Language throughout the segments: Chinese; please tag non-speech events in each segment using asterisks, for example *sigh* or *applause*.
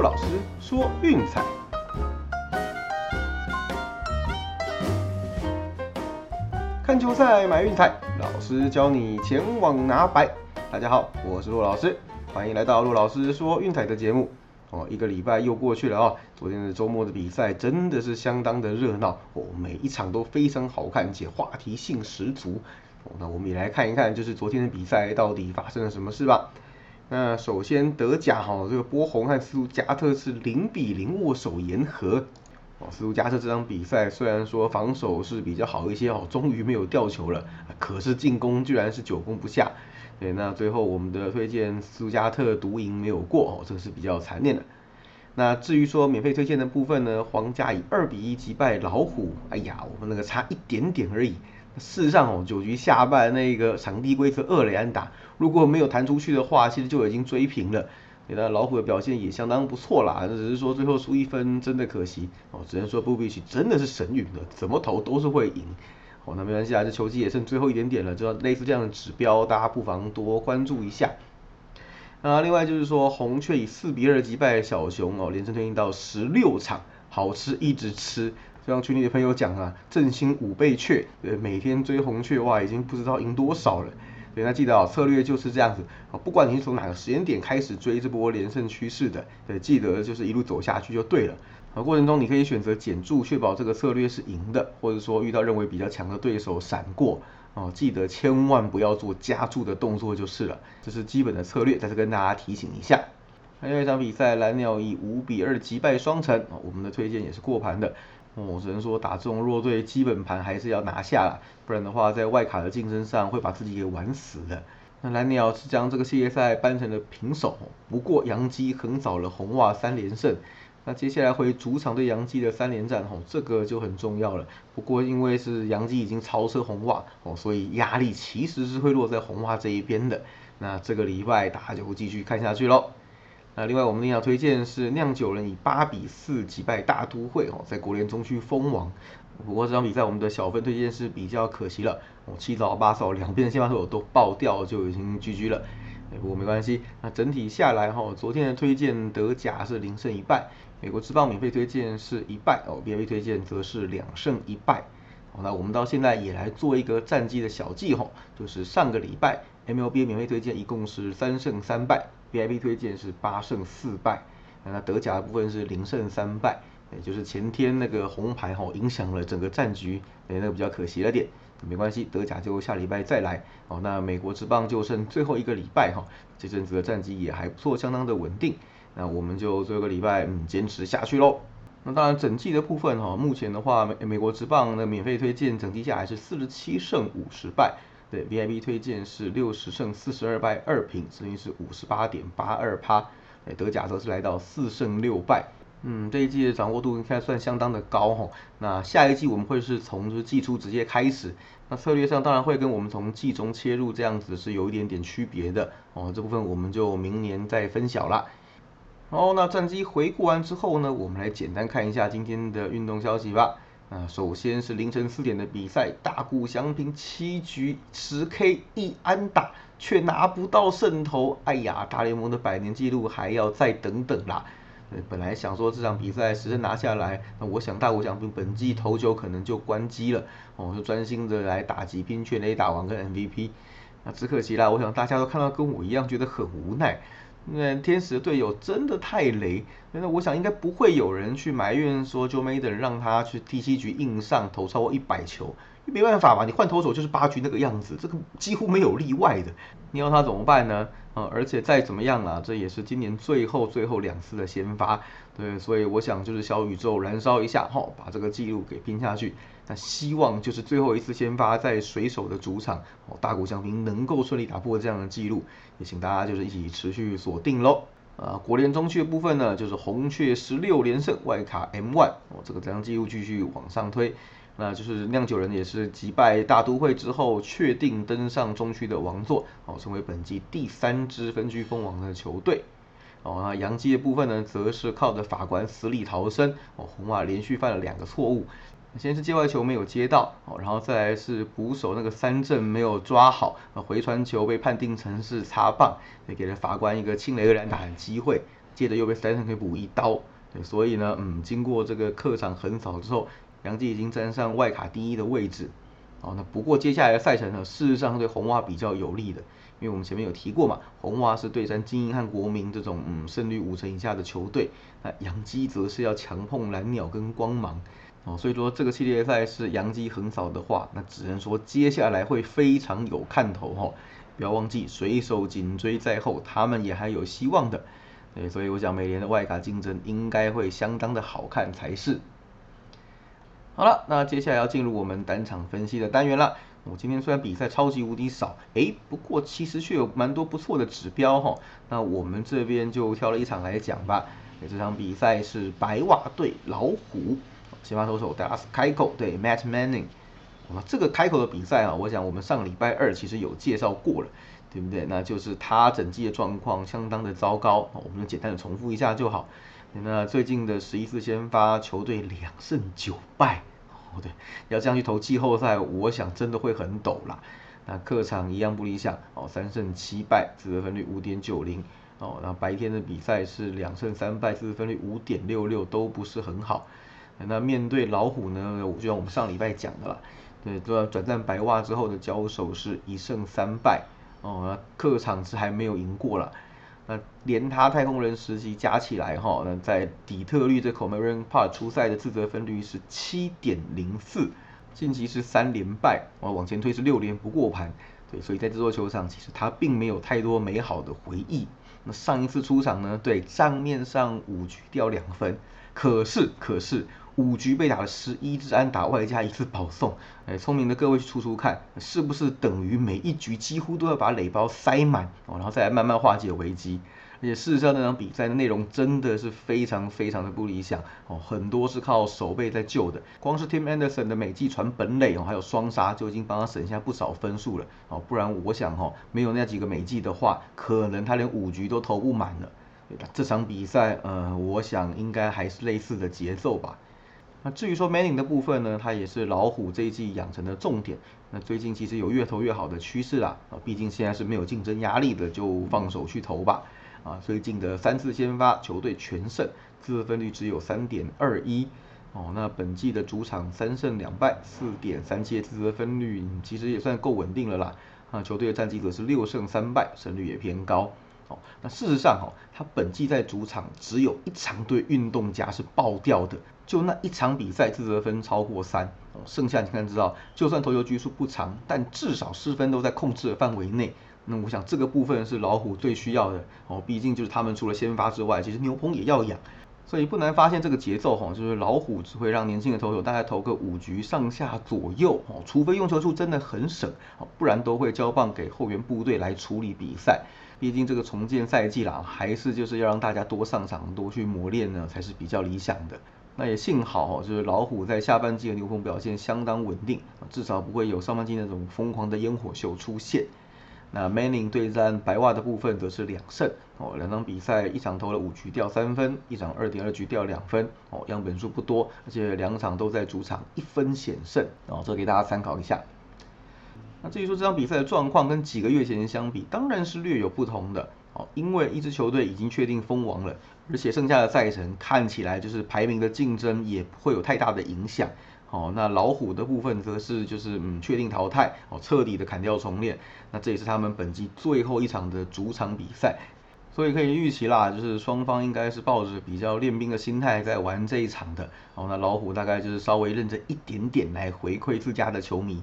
骆老师说运彩，看球赛买运彩，老师教你前往拿白。大家好，我是陆老师，欢迎来到陆老师说运彩的节目。哦，一个礼拜又过去了啊，昨天的周末的比赛真的是相当的热闹哦，每一场都非常好看且话题性十足。哦，那我们也来看一看，就是昨天的比赛到底发生了什么事吧。那首先德甲哈，这个波鸿和斯图加特是零比零握手言和。哦，斯图加特这场比赛虽然说防守是比较好一些哦，终于没有掉球了，可是进攻居然是久攻不下。对，那最后我们的推荐斯图加特独赢没有过哦，这个是比较残念的。那至于说免费推荐的部分呢，皇家以二比一击败老虎，哎呀，我们那个差一点点而已。事实上哦，九局下半那个场地规则二雷安打，如果没有弹出去的话，其实就已经追平了。那老虎的表现也相当不错啦，只是说最后输一分真的可惜哦，只能说布比奇真的是神勇的，怎么投都是会赢。哦，那没关系啊，这球季也剩最后一点点了，就类似这样的指标，大家不妨多关注一下。那另外就是说，红雀以四比二击败小熊哦，连胜推进到十六场，好吃一直吃。就像群里的朋友讲啊，振兴五倍雀，对，每天追红雀哇，已经不知道赢多少了。对，那记得啊，策略就是这样子啊，不管你是从哪个时间点开始追这波连胜趋势的，对，记得就是一路走下去就对了。啊，过程中你可以选择减注，确保这个策略是赢的，或者说遇到认为比较强的对手闪过。哦，记得千万不要做加注的动作就是了，这是基本的策略，再次跟大家提醒一下。还有一场比赛，蓝鸟以五比二击败双城，我们的推荐也是过盘的。我只能说打这种弱队，基本盘还是要拿下了，不然的话在外卡的竞争上会把自己给玩死的。那蓝鸟是将这个系列赛扳成了平手，不过杨基横扫了红袜三连胜。那接下来回主场对杨基的三连战，吼，这个就很重要了。不过因为是杨基已经超车红袜，哦，所以压力其实是会落在红袜这一边的。那这个礼拜大家就继续看下去喽。那另外我们另要推荐是酿酒人以八比四击败大都会哦，在国联中区封王。不过这场比赛我们的小分推荐是比较可惜了，哦七早八早两边的先发手都爆掉就已经 GG 了。不过没关系，那整体下来哈，昨天的推荐德甲是零胜一败，美国之棒免费推荐是一败哦，B A 推荐则是两胜一败。好，那我们到现在也来做一个战绩的小记哈，就是上个礼拜 M L B 免费推荐一共是三胜三败。V I P 推荐是八胜四败，那德甲的部分是零胜三败，也就是前天那个红牌哈影响了整个战局，哎，那个比较可惜了点，没关系，德甲就下礼拜再来，哦，那美国之棒就剩最后一个礼拜哈，这阵子的战绩也还不错，相当的稳定，那我们就最后一个礼拜嗯坚持下去喽。那当然整季的部分哈，目前的话美美国之棒的免费推荐整季下来是四十七胜五十败。对，V I P 推荐是六十胜四十二败二平，胜率是五十八点八二趴。哎，德甲则是来到四胜六败。嗯，这一季的掌握度应该算相当的高哈。那下一季我们会是从就是季初直接开始，那策略上当然会跟我们从季中切入这样子是有一点点区别的哦。这部分我们就明年再分晓了。好，那战绩回顾完之后呢，我们来简单看一下今天的运动消息吧。啊，首先是凌晨四点的比赛，大谷翔平七局十 K 一安打，却拿不到胜投。哎呀，大联盟的百年纪录还要再等等啦。本来想说这场比赛实胜拿下来，那我想大谷翔平本季投球可能就关机了，哦，就专心的来打击拼全垒打王跟 MVP。那只可惜啦，我想大家都看到跟我一样觉得很无奈。那天使的队友真的太雷，那我想应该不会有人去埋怨说 Joe Maden 让他去第七局硬上投超过一百球，没办法嘛，你换投手就是八局那个样子，这个几乎没有例外的，你要他怎么办呢？啊，而且再怎么样啊，这也是今年最后最后两次的先发，对，所以我想就是小宇宙燃烧一下，哈，把这个记录给拼下去。那希望就是最后一次先发在水手的主场，哦，大谷翔平能够顺利打破这样的记录，也请大家就是一起持续锁定喽。啊，国联中区的部分呢，就是红雀十六连胜，外卡 M one，哦，这个这样记录继续往上推，那就是酿酒人也是击败大都会之后，确定登上中区的王座，哦，成为本季第三支分区封王的球队。哦，那洋基的部分呢，则是靠着法官死里逃生，哦，红袜连续犯了两个错误。先是界外球没有接到，哦，然后再来是捕手那个三振没有抓好，回传球被判定成是擦棒，也给了法官一个清雷二连打的机会。接着又被三胜补一刀，对，所以呢，嗯，经过这个客场横扫之后，杨基已经站上外卡第一的位置。哦，那不过接下来的赛程呢，事实上对红袜比较有利的，因为我们前面有提过嘛，红袜是对战精英和国民这种嗯胜率五成以下的球队，那杨基则是要强碰蓝鸟跟光芒。哦，所以说这个系列赛是杨基横扫的话，那只能说接下来会非常有看头哈。不要忘记水手紧追在后，他们也还有希望的。对，所以我想每年的外卡竞争应该会相当的好看才是。好了，那接下来要进入我们单场分析的单元了。我今天虽然比赛超级无敌少，哎，不过其实却有蛮多不错的指标哈。那我们这边就挑了一场来讲吧。这场比赛是白袜对老虎。先发投手戴拉斯开口对 Matt Manning，哇，这个开口的比赛啊，我想我们上礼拜二其实有介绍过了，对不对？那就是他整季的状况相当的糟糕，我们就简单的重复一下就好。那最近的十一次先发，球队两胜九败，哦 *laughs* 对，要这样去投季后赛，我想真的会很陡啦。那客场一样不理想，哦三胜七败，自得分率五点九零，哦，那白天的比赛是两胜三败，自得分率五点六六，都不是很好。那面对老虎呢？就像我们上礼拜讲的啦，对，都要转战白袜之后的交手是一胜三败哦，客场是还没有赢过了。那连他太空人时期加起来哈，那在底特律这口 Marion Park 出赛的自责分率是七点零四，近期是三连败，哦，往前推是六连不过盘，对，所以在这座球场其实他并没有太多美好的回忆。那上一次出场呢，对账面上五局掉两分，可是可是。五局被打了十一支安打，外加一次保送。哎，聪明的各位去出出看，是不是等于每一局几乎都要把垒包塞满哦，然后再来慢慢化解危机？而且事实上，那场比赛的内容真的是非常非常的不理想哦，很多是靠守备在救的。光是 Tim Anderson 的美记传本垒哦，还有双杀就已经帮他省下不少分数了哦，不然我想哈，没有那几个美记的话，可能他连五局都投不满了。这场比赛，呃，我想应该还是类似的节奏吧。那至于说 Manning 的部分呢，他也是老虎这一季养成的重点。那最近其实有越投越好的趋势啦，啊，毕竟现在是没有竞争压力的，就放手去投吧。啊，最近的三次先发，球队全胜，自得分率只有三点二一。哦，那本季的主场三胜两败，四点三七自得分率，其实也算够稳定了啦。啊，球队的战绩则是六胜三败，胜率也偏高。那事实上哦，他本季在主场只有一场对运动家是爆掉的。就那一场比赛自责分超过三，剩下你看知道，就算投球局数不长，但至少失分都在控制的范围内。那我想这个部分是老虎最需要的哦，毕竟就是他们除了先发之外，其实牛棚也要养，所以不难发现这个节奏哈，就是老虎只会让年轻的投手大概投个五局上下左右哦，除非用球数真的很省哦，不然都会交棒给后援部队来处理比赛。毕竟这个重建赛季啦，还是就是要让大家多上场多去磨练呢，才是比较理想的。那也幸好，哦就是老虎在下半季的牛棚表现相当稳定，至少不会有上半季那种疯狂的烟火秀出现。那 Manning 对战白袜的部分则是两胜哦，两场比赛一场投了五局掉三分，一场二点二局掉两分哦，样本数不多，而且两场都在主场一分险胜哦，这给大家参考一下。那至于说这场比赛的状况跟几个月前相比，当然是略有不同的。哦，因为一支球队已经确定封王了，而且剩下的赛程看起来就是排名的竞争也不会有太大的影响。哦，那老虎的部分则是就是嗯确定淘汰，哦彻底的砍掉重练。那这也是他们本季最后一场的主场比赛，所以可以预期啦，就是双方应该是抱着比较练兵的心态在玩这一场的。哦，那老虎大概就是稍微认真一点点来回馈自家的球迷。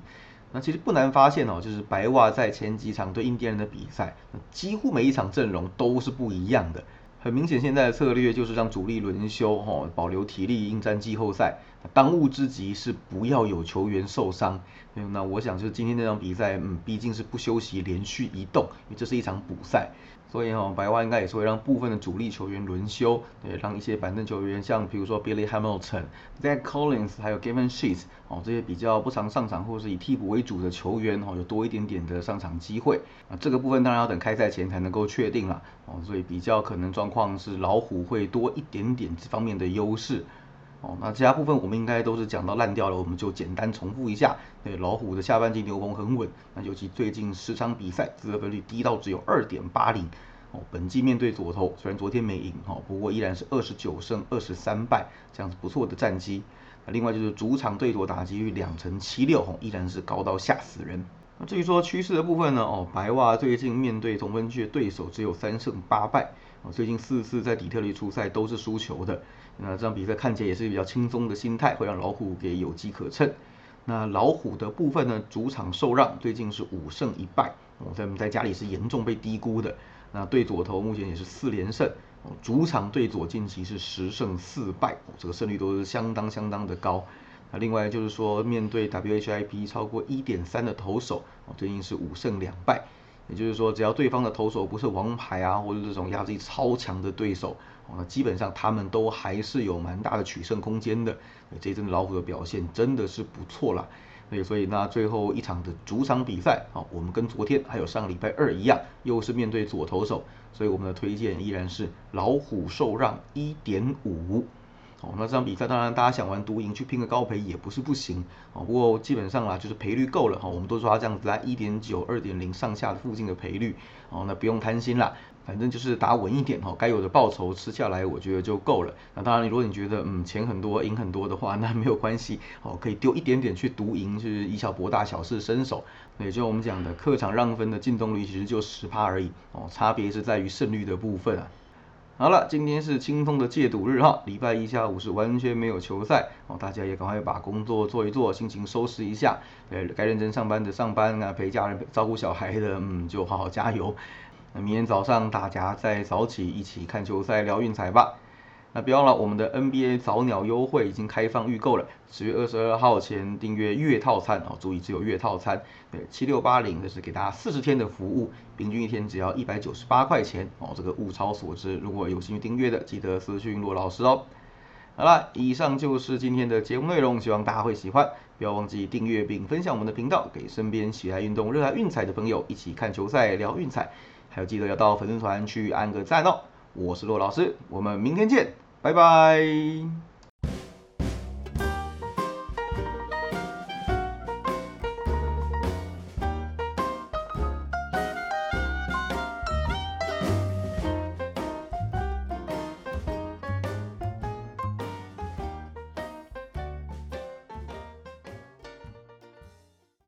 那其实不难发现哦，就是白袜在前几场对印第安人的比赛，几乎每一场阵容都是不一样的。很明显，现在的策略就是让主力轮休，哦，保留体力应战季后赛。当务之急是不要有球员受伤。那我想就是今天这场比赛，嗯，毕竟是不休息，连续移动，因为这是一场补赛。所以哈，白袜应该也是会让部分的主力球员轮休，对，让一些板凳球员，像比如说 Billy Hamilton、Zach Collins，还有 Gavin Sheets，哦，这些比较不常上场或是以替补为主的球员，哦，有多一点点的上场机会。啊，这个部分当然要等开赛前才能够确定了，哦，所以比较可能状况是老虎会多一点点这方面的优势。哦，那其他部分我们应该都是讲到烂掉了，我们就简单重复一下。对，老虎的下半季牛棚很稳，那尤其最近十场比赛自得分率低到只有二点八零，哦，本季面对左投，虽然昨天没赢哈，不过依然是二十九胜二十三败，这样子不错的战绩。那另外就是主场对左打击率两成七六，哦，依然是高到吓死人。那至于说趋势的部分呢，哦，白袜最近面对同分区的对手只有三胜八败，哦，最近四次在底特律出赛都是输球的。那这场比赛看起来也是比较轻松的心态，会让老虎给有机可乘。那老虎的部分呢，主场受让，最近是五胜一败，哦，在我们在家里是严重被低估的。那对左投目前也是四连胜，主场对左近期是十胜四败，这个胜率都是相当相当的高。那另外就是说，面对 WHIP 超过一点三的投手，最近是五胜两败。也就是说，只要对方的投手不是王牌啊，或者这种压制力超强的对手，那基本上他们都还是有蛮大的取胜空间的。这一阵老虎的表现真的是不错啦。对，所以那最后一场的主场比赛，啊，我们跟昨天还有上个礼拜二一样，又是面对左投手，所以我们的推荐依然是老虎受让一点五。哦，那这场比赛当然大家想玩独赢去拼个高赔也不是不行哦，不过基本上啦就是赔率够了哈，我们都说它这样子在一点九、二点零上下的附近的赔率哦，那不用贪心啦，反正就是打稳一点哈，该有的报酬吃下来我觉得就够了。那当然，如果你觉得嗯钱很多、赢很多的话，那没有关系哦，可以丢一点点去独赢，就是以小博大、小事伸手。也就我们讲的客场让分的进动率其实就十趴而已哦，差别是在于胜率的部分啊。好了，今天是清风的戒赌日哈，礼拜一下午是完全没有球赛哦，大家也赶快把工作做一做，心情收拾一下，呃，该认真上班的上班啊，陪家人照顾小孩的，嗯，就好好加油。那明天早上大家再早起一起看球赛聊运彩吧。那别忘了，我们的 NBA 早鸟优惠已经开放预购了，十月二十二号前订阅月套餐哦，注意只有月套餐，对，七六八零这是给大家四十天的服务，平均一天只要一百九十八块钱哦，这个物超所值，如果有兴趣订阅的，记得私讯罗老师哦。好了，以上就是今天的节目内容，希望大家会喜欢，不要忘记订阅并分享我们的频道，给身边喜爱运动、热爱运彩的朋友一起看球赛聊运彩，还有记得要到粉丝团去按个赞哦。我是骆老师，我们明天见。拜拜。